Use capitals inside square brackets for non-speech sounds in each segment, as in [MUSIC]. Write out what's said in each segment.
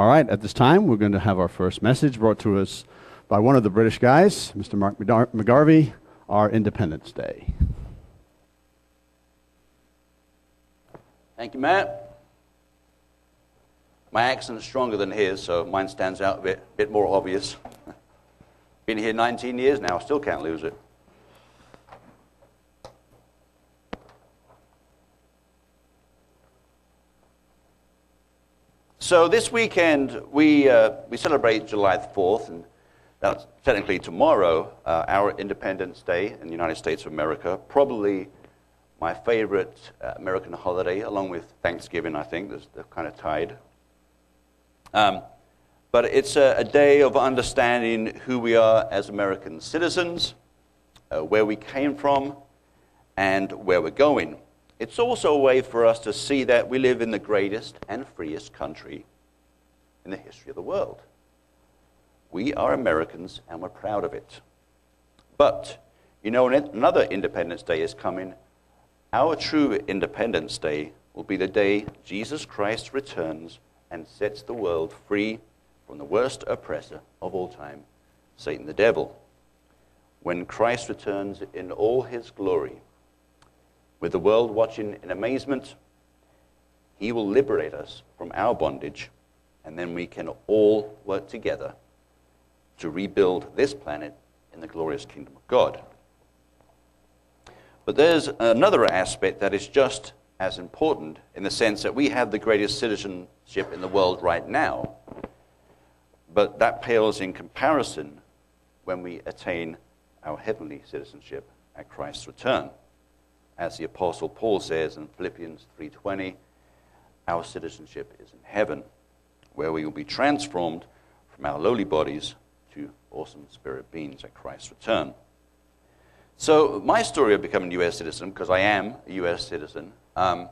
All right, at this time, we're going to have our first message brought to us by one of the British guys, Mr. Mark McGarvey, our Independence Day. Thank you, Matt. My accent is stronger than his, so mine stands out a bit, bit more obvious. Been here 19 years now, still can't lose it. So this weekend, we, uh, we celebrate July 4th, and that's technically tomorrow, uh, our Independence Day in the United States of America. Probably my favorite uh, American holiday, along with Thanksgiving, I think. They're kind of tied. Um, but it's a, a, day of understanding who we are as American citizens, uh, where we came from, and where we're going. It's also a way for us to see that we live in the greatest and freest country in the history of the world. We are Americans and we're proud of it. But, you know, another Independence Day is coming. Our true Independence Day will be the day Jesus Christ returns and sets the world free from the worst oppressor of all time, Satan the devil. When Christ returns in all his glory, with the world watching in amazement, he will liberate us from our bondage, and then we can all work together to rebuild this planet in the glorious kingdom of God. But there's another aspect that is just as important in the sense that we have the greatest citizenship in the world right now, but that pales in comparison when we attain our heavenly citizenship at Christ's return. As the apostle Paul says in Philippians 3:20, our citizenship is in heaven, where we will be transformed from our lowly bodies to awesome spirit beings at Christ's return. So my story of becoming a U.S. citizen, because I am a U.S. citizen, um,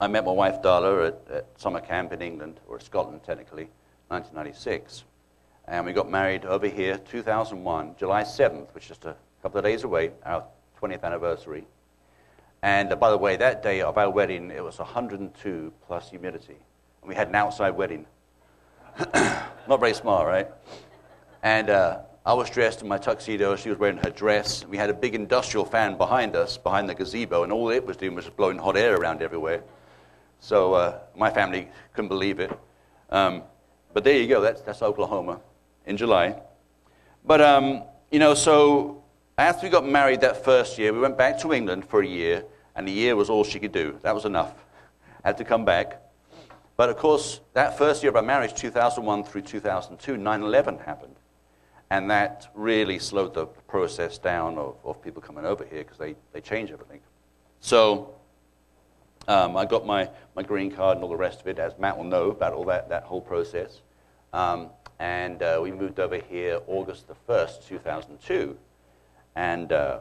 I met my wife Darla at, at summer camp in England, or Scotland technically, 1996. And we got married over here 2001, July 7th, which is just a couple of days away, our 20th anniversary. And uh, by the way, that day of our wedding, it was 102 plus humidity. And we had an outside wedding. [COUGHS] Not very smart, right? And uh, I was dressed in my tuxedo. She was wearing her dress. We had a big industrial fan behind us, behind the gazebo, and all it was doing was blowing hot air around everywhere. So uh, my family couldn't believe it. Um, but there you go. That's, that's Oklahoma in July. But, um, you know, so after we got married that first year, we went back to England for a year and a year was all she could do. That was enough. I Had to come back. But of course, that first year of our marriage, 2001 through 2002, 9 11 happened. And that really slowed the process down of, of people coming over here because they, they change everything. So um, I got my, my green card and all the rest of it, as Matt will know about all that, that whole process. Um, and uh, we moved over here August the 1st, 2002. And uh,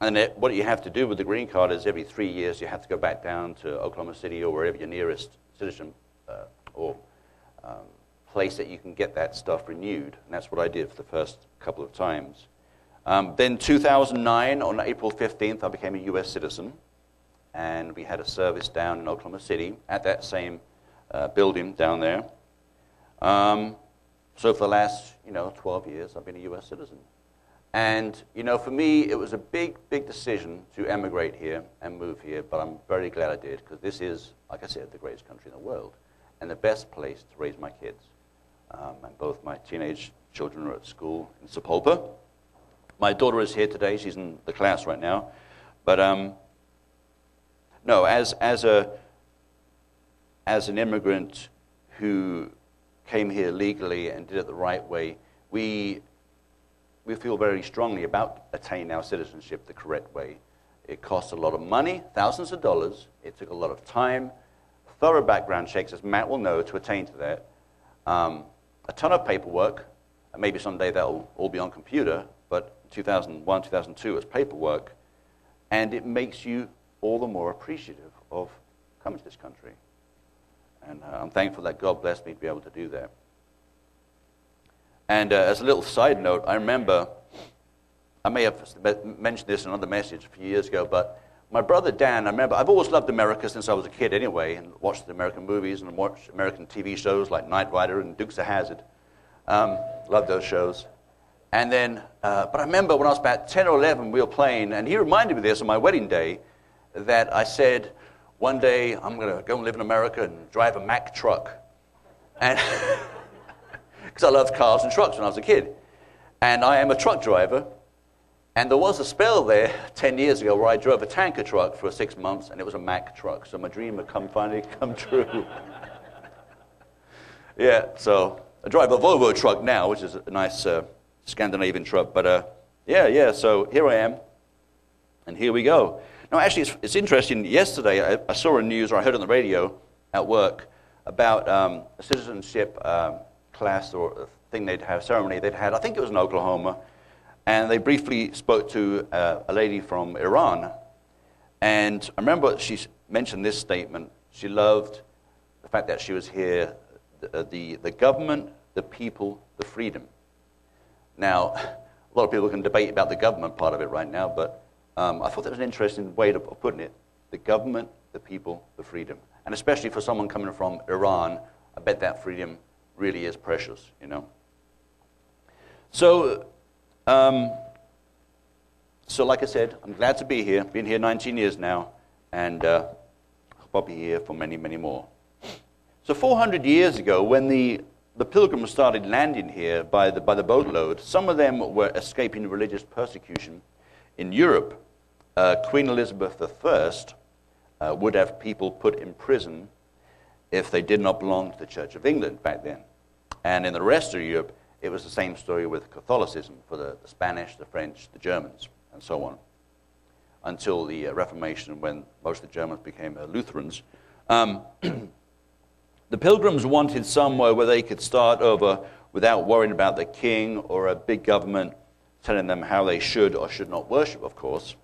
and it, what you have to do with the green card is every three years you have to go back down to Oklahoma City or wherever your nearest citizen uh, or um, place that you can get that stuff renewed. And that's what I did for the first couple of times. Um, then 2009, on April 15th, I became a U.S. citizen. And we had a service down in Oklahoma City at that same uh, building down there. Um, so for the last, you know, 12 years, I've been a U.S. citizen. And, you know, for me, it was a big, big decision to emigrate here and move here, but I'm very glad I did because this is, like I said, the greatest country in the world and the best place to raise my kids. Um, and both my teenage children are at school in Sapulpa. My daughter is here today. She's in the class right now. But, um, no, as, as, a, as an immigrant who came here legally and did it the right way, we we feel very strongly about attaining our citizenship the correct way. It costs a lot of money, thousands of dollars. It took a lot of time, thorough background checks, as Matt will know, to attain to that. Um, a ton of paperwork. And maybe someday that'll all be on computer, but 2001, 2002 was paperwork. And it makes you all the more appreciative of coming to this country. And uh, I'm thankful that God blessed me to be able to do that. And uh, as a little side note, I remember, I may have mentioned this in another message a few years ago, but my brother Dan, I remember, I've always loved America since I was a kid anyway, and watched the American movies and watched American TV shows like Knight Rider and Dukes of Hazzard. Um, loved those shows. And then, uh, but I remember when I was about 10 or 11, we were playing, and he reminded me this on my wedding day, that I said, one day I'm going to go and live in America and drive a Mack truck. And [LAUGHS] because I loved cars and trucks when I was a kid. And I am a truck driver. And there was a spell there 10 years ago where I drove a tanker truck for six months, and it was a Mack truck. So my dream had come, finally come true. [LAUGHS] yeah, so I drive a Volvo truck now, which is a nice uh, Scandinavian truck. But uh, yeah, yeah, so here I am, and here we go. Now, actually, it's, it's interesting. Yesterday, I, I, saw a news, or I heard on the radio at work, about um, citizenship um, class or thing they'd have, ceremony they'd had. I think it was in Oklahoma. And they briefly spoke to uh, a lady from Iran. And I remember she mentioned this statement. She loved the fact that she was here, the, the, the government, the people, the freedom. Now, a lot of people can debate about the government part of it right now, but um, I thought that was an interesting way of putting it. The government, the people, the freedom. And especially for someone coming from Iran, I bet that freedom really is precious, you know. So, um, so like I said, I'm glad to be here. Been here 19 years now, and uh, I'll be here for many, many more. So 400 years ago, when the, the pilgrims started landing here by the, by the boatload, some of them were escaping religious persecution in Europe. Uh, Queen Elizabeth I uh, would have people put in prison if they did not belong to the Church of England back then. And in the rest of Europe, it was the same story with Catholicism for the, the Spanish, the French, the Germans, and so on, until the uh, Reformation when most of the Germans became uh, Lutherans. Um, [CLEARS THROAT] the pilgrims wanted somewhere where they could start over without worrying about the king or a big government telling them how they should or should not worship, of course.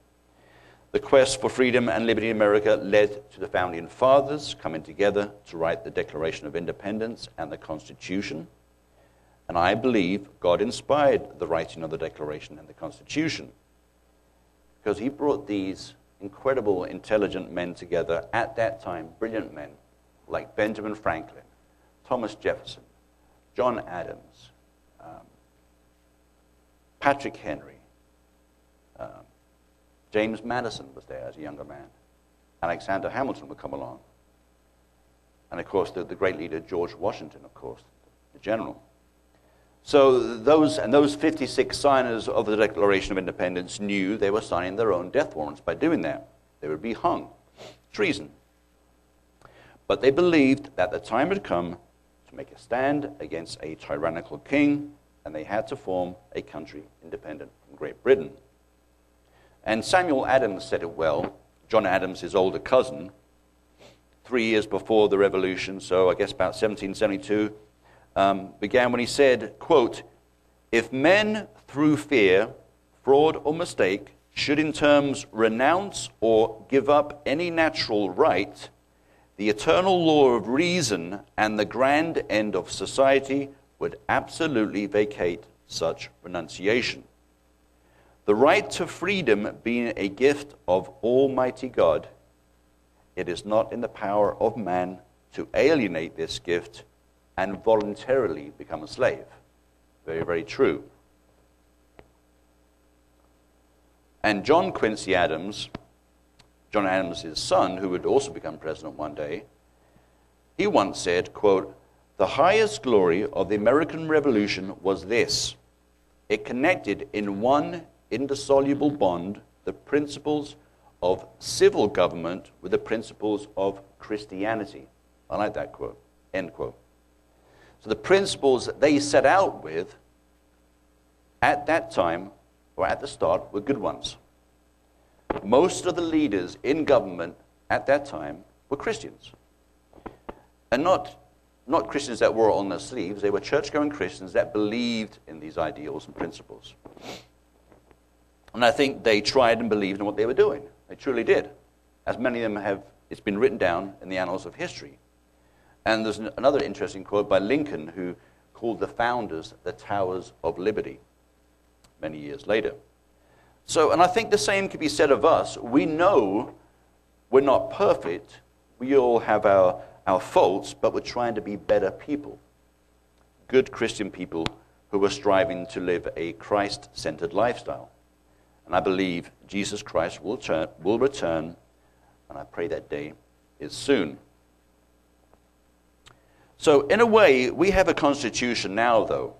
The quest for freedom and liberty in America led to the founding fathers coming together to write the Declaration of Independence and the Constitution. And I believe God inspired the writing of the Declaration and the Constitution because he brought these incredible, intelligent men together at that time, brilliant men like Benjamin Franklin, Thomas Jefferson, John Adams, um, Patrick Henry. James Madison was there as a younger man. Alexander Hamilton would come along. And of course, the, the great leader, George Washington, of course, the general. So those, and those 56 signers of the Declaration of Independence knew they were signing their own death warrants by doing that. They would be hung. Treason. But they believed that the time had come to make a stand against a tyrannical king, and they had to form a country independent from Great Britain. And Samuel Adams said it well. John Adams, his older cousin, three years before the revolution, so I guess about 1772, um, began when he said, quote, If men through fear, fraud, or mistake should in terms renounce or give up any natural right, the eternal law of reason and the grand end of society would absolutely vacate such renunciation. The right to freedom being a gift of Almighty God, it is not in the power of man to alienate this gift and voluntarily become a slave. Very, very true. And John Quincy Adams, John Adams' son, who would also become president one day, he once said, quote, The highest glory of the American Revolution was this. It connected in one indissoluble bond the principles of civil government with the principles of Christianity. I like that quote. End quote. So the principles that they set out with at that time or at the start were good ones. Most of the leaders in government at that time were Christians. And not, not Christians that wore on their sleeves, they were church going Christians that believed in these ideals and principles. And I think they tried and believed in what they were doing. They truly did. As many of them have, it's been written down in the annals of history. And there's another interesting quote by Lincoln, who called the founders the Towers of Liberty many years later. So, and I think the same could be said of us. We know we're not perfect. We all have our, our faults, but we're trying to be better people. Good Christian people who are striving to live a Christ centered lifestyle. And I believe Jesus Christ will, turn, will return, and I pray that day is soon. So, in a way, we have a constitution now, though.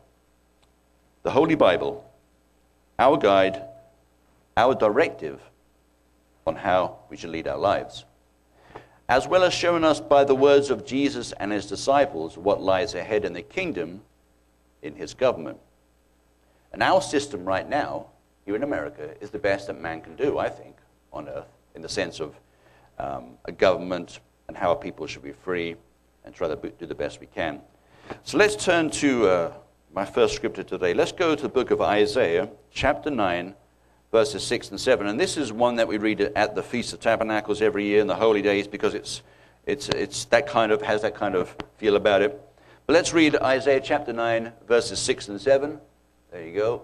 The Holy Bible, our guide, our directive on how we should lead our lives, as well as showing us by the words of Jesus and his disciples what lies ahead in the kingdom in his government. And our system right now, here in America, is the best that man can do, I think, on earth, in the sense of um, a government and how people should be free and try to do the best we can. So let's turn to uh, my first scripture today. Let's go to the book of Isaiah, chapter 9, verses 6 and 7. And this is one that we read at the Feast of Tabernacles every year in the holy days because it's, it's, it's that kind of, has that kind of feel about it. But let's read Isaiah chapter 9, verses 6 and 7. There you go.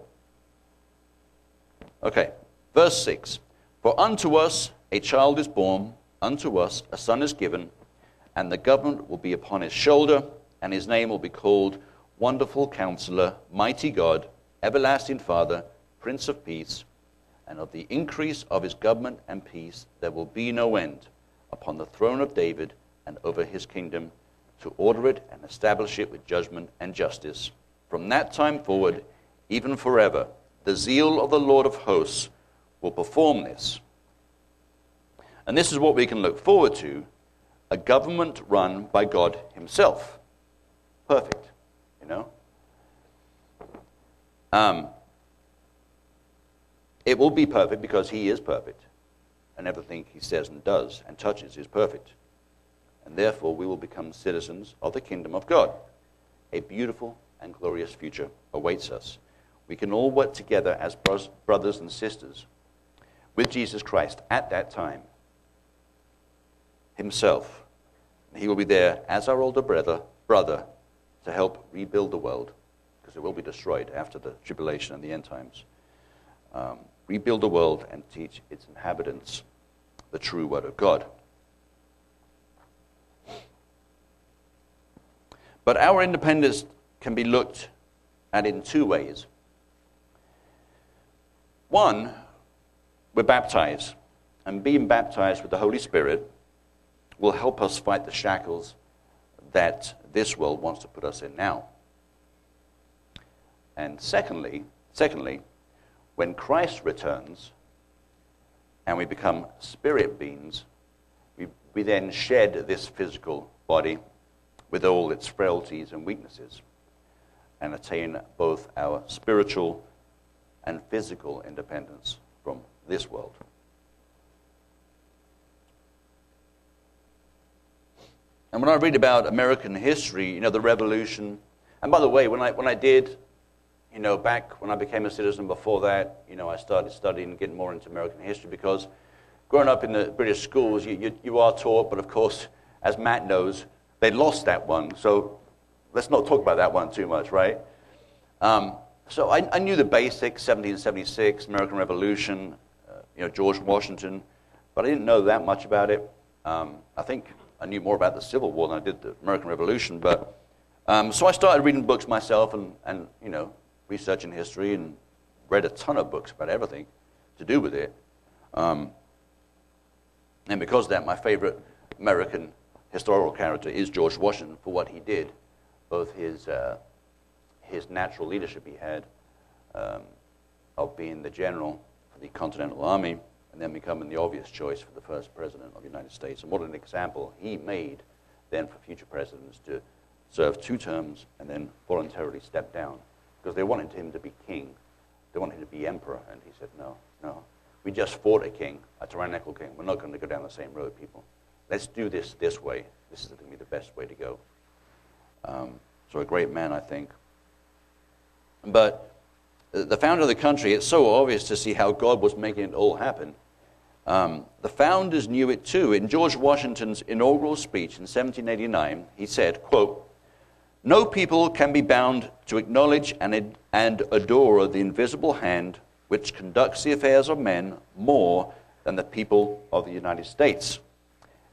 Okay, verse 6. For unto us a child is born, unto us a son is given and the government will be upon his shoulder, and his name will be called Wonderful Counselor, Mighty God, Everlasting Father, Prince of Peace. And of the increase of his government and peace there will be no end upon the throne of David and over his kingdom, to order it and establish it with judgment and justice. From that time forward, even forever, the zeal of the Lord of hosts will perform this. And this is what we can look forward to a government run by God Himself. Perfect, you know? Um, it will be perfect because He is perfect, and everything He says and does and touches is perfect. And therefore, we will become citizens of the kingdom of God. A beautiful and glorious future awaits us. We can all work together as brothers and sisters with Jesus Christ at that time himself. He will be there as our older brother, brother to help rebuild the world, because it will be destroyed after the tribulation and the end times. Um, rebuild the world and teach its inhabitants the true word of God. But our independence can be looked at in two ways. One, we're baptized, and being baptized with the Holy Spirit will help us fight the shackles that this world wants to put us in now. And secondly, secondly, when Christ returns and we become spirit beings, we, we then shed this physical body with all its frailties and weaknesses and attain both our spiritual and physical independence from this world. And when I read about American history, you know, the revolution, and by the way, when I, when I did, you know, back when I became a citizen before that, you know, I started studying getting more into American history because growing up in the British schools, you, you, you are taught, but of course, as Matt knows, they lost that one. So let's not talk about that one too much, right? Um, so I, I, knew the basics, 1776, American Revolution, uh, you know, George Washington, but I didn't know that much about it. Um, I think I knew more about the Civil War than I did the American Revolution. But um, so I started reading books myself and, and you know researching history and read a ton of books about everything to do with it. Um, and because of that, my favorite American historical character is George Washington for what he did, both his uh, his natural leadership he had um, of being the general for the Continental Army and then becoming the obvious choice for the first president of the United States. And what an example he made then for future presidents to serve two terms and then voluntarily step down because they wanted him to be king. They wanted him to be emperor. And he said, no, no. We just fought a king, a tyrannical king. We're not going to go down the same road, people. Let's do this this way. This is going to be the best way to go. Um, so a great man, I think. But the founder of the country, it's so obvious to see how God was making it all happen. Um, the founders knew it too. In George Washington's inaugural speech in 1789, he said, quote, No people can be bound to acknowledge and, and adore the invisible hand which conducts the affairs of men more than the people of the United States.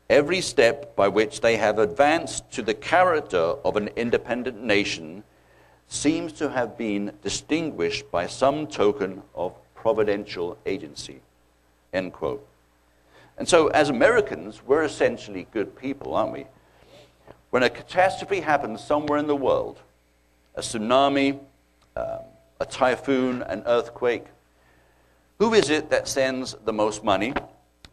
Every step by which they have advanced to the character of an independent nation seems to have been distinguished by some token of providential agency. End quote. And so, as Americans, we're essentially good people, aren't we? When a catastrophe happens somewhere in the world, a tsunami, um, a typhoon, an earthquake, who is it that sends the most money,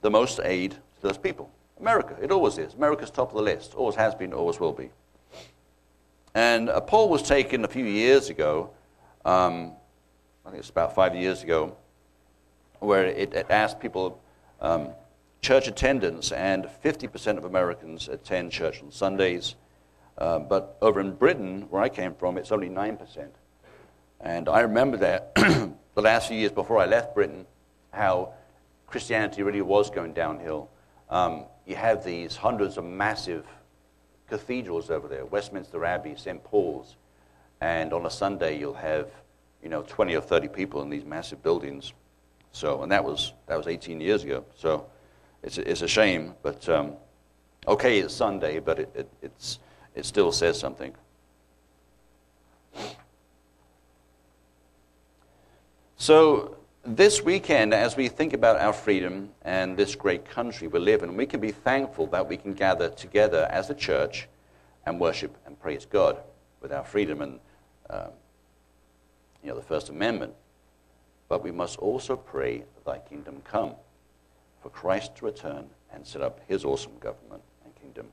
the most aid to those people? America. It always is. America's top of the list. Always has been, always will be. And a poll was taken a few years ago, um, I think it's about five years ago, where it, it asked people um, church attendance, and 50% of Americans attend church on Sundays. Uh, but over in Britain, where I came from, it's only 9%. And I remember that [CLEARS THROAT] the last few years before I left Britain, how Christianity really was going downhill. Um, you have these hundreds of massive cathedrals over there Westminster Abbey, St. Paul's. And on a Sunday, you'll have you know, 20 or 30 people in these massive buildings. So, and that was, that was 18 years ago. So it's, it's a shame, but um, okay, it's Sunday, but it, it, it's, it still says something. So, this weekend, as we think about our freedom and this great country we live in, we can be thankful that we can gather together as a church and worship and praise God with our freedom and um, you know, the First Amendment. But we must also pray, Thy kingdom come, for Christ to return and set up His awesome government and kingdom.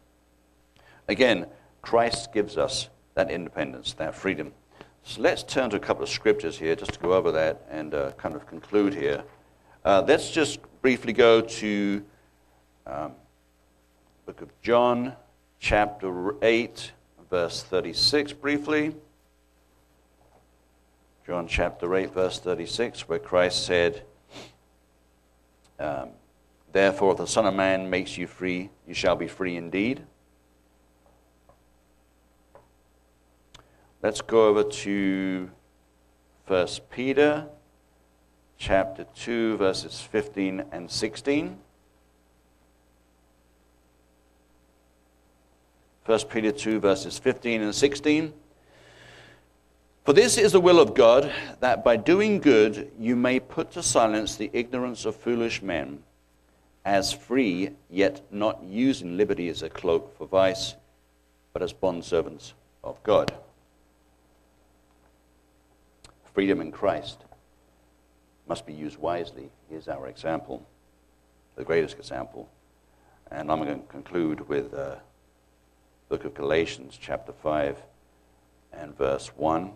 Again, Christ gives us that independence, that freedom. So let's turn to a couple of scriptures here just to go over that and uh, kind of conclude here. Uh, let's just briefly go to um, book of John, chapter 8, verse 36, briefly. John chapter 8, verse 36, where Christ said, um, Therefore, if the Son of Man makes you free, you shall be free indeed. Let's go over to 1 Peter chapter 2, verses 15 and 16. 1 Peter 2, verses 15 and 16. For this is the will of God, that by doing good you may put to silence the ignorance of foolish men, as free, yet not using liberty as a cloak for vice, but as bondservants of God freedom in Christ must be used wisely. Is our example, the greatest example. And I'm going to conclude with uh, book of Galatians, chapter 5 and verse 1.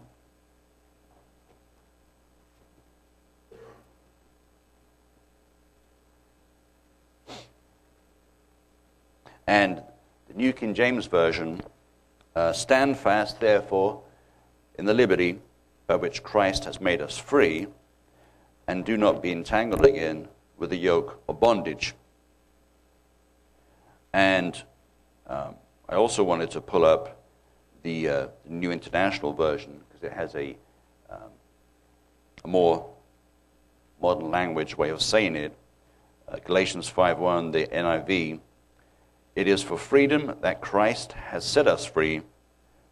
And the New King James Version uh, stand fast, therefore, in the liberty by which Christ has made us free, and do not be entangled again with the yoke of bondage. And um, I also wanted to pull up the, uh, New International Version because it has a, um, a, more modern language way of saying it. Uh, Galatians 5:1, the NIV. It is for freedom that Christ has set us free.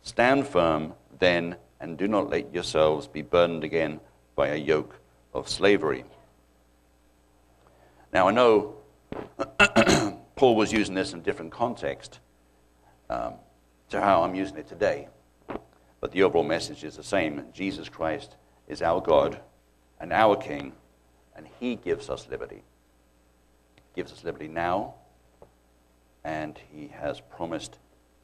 Stand firm, then, and do not let yourselves be burdened again by a yoke of slavery. Now, I know [CLEARS THROAT] Paul was using this in a different context um, to how I'm using it today, but the overall message is the same. Jesus Christ is our God and our King, and He gives us liberty. He gives us liberty now, and He has promised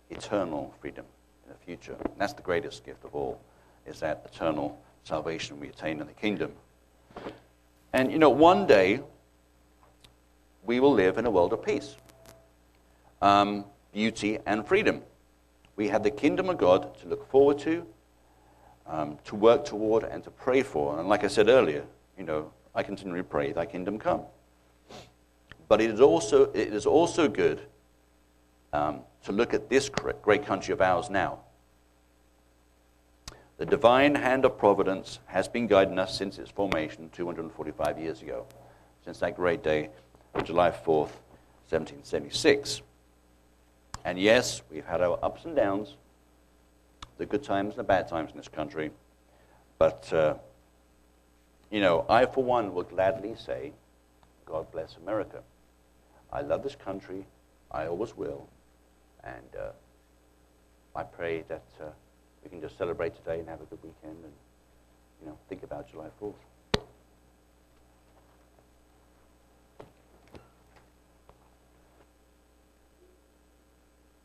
eternal freedom in the future. And that's the greatest gift of all is that eternal salvation we attain in the kingdom. And you know, one day we will live in a world of peace, um, beauty, and freedom. We have the kingdom of God to look forward to, um, to work toward, and to pray for. And like I said earlier, you know, I continually pray, Thy kingdom come. But it is also, it is also good um, to look at this great country of ours now The divine hand of providence has been guiding us since its formation 245 years ago, since that great day of July 4th, 1776. And yes, we've had our ups and downs, the good times and the bad times in this country. But, uh, you know, I, for one, will gladly say, God bless America. I love this country. I always will. And uh, I pray that uh, we can just celebrate today and have a good weekend and, you know, think about July 4th.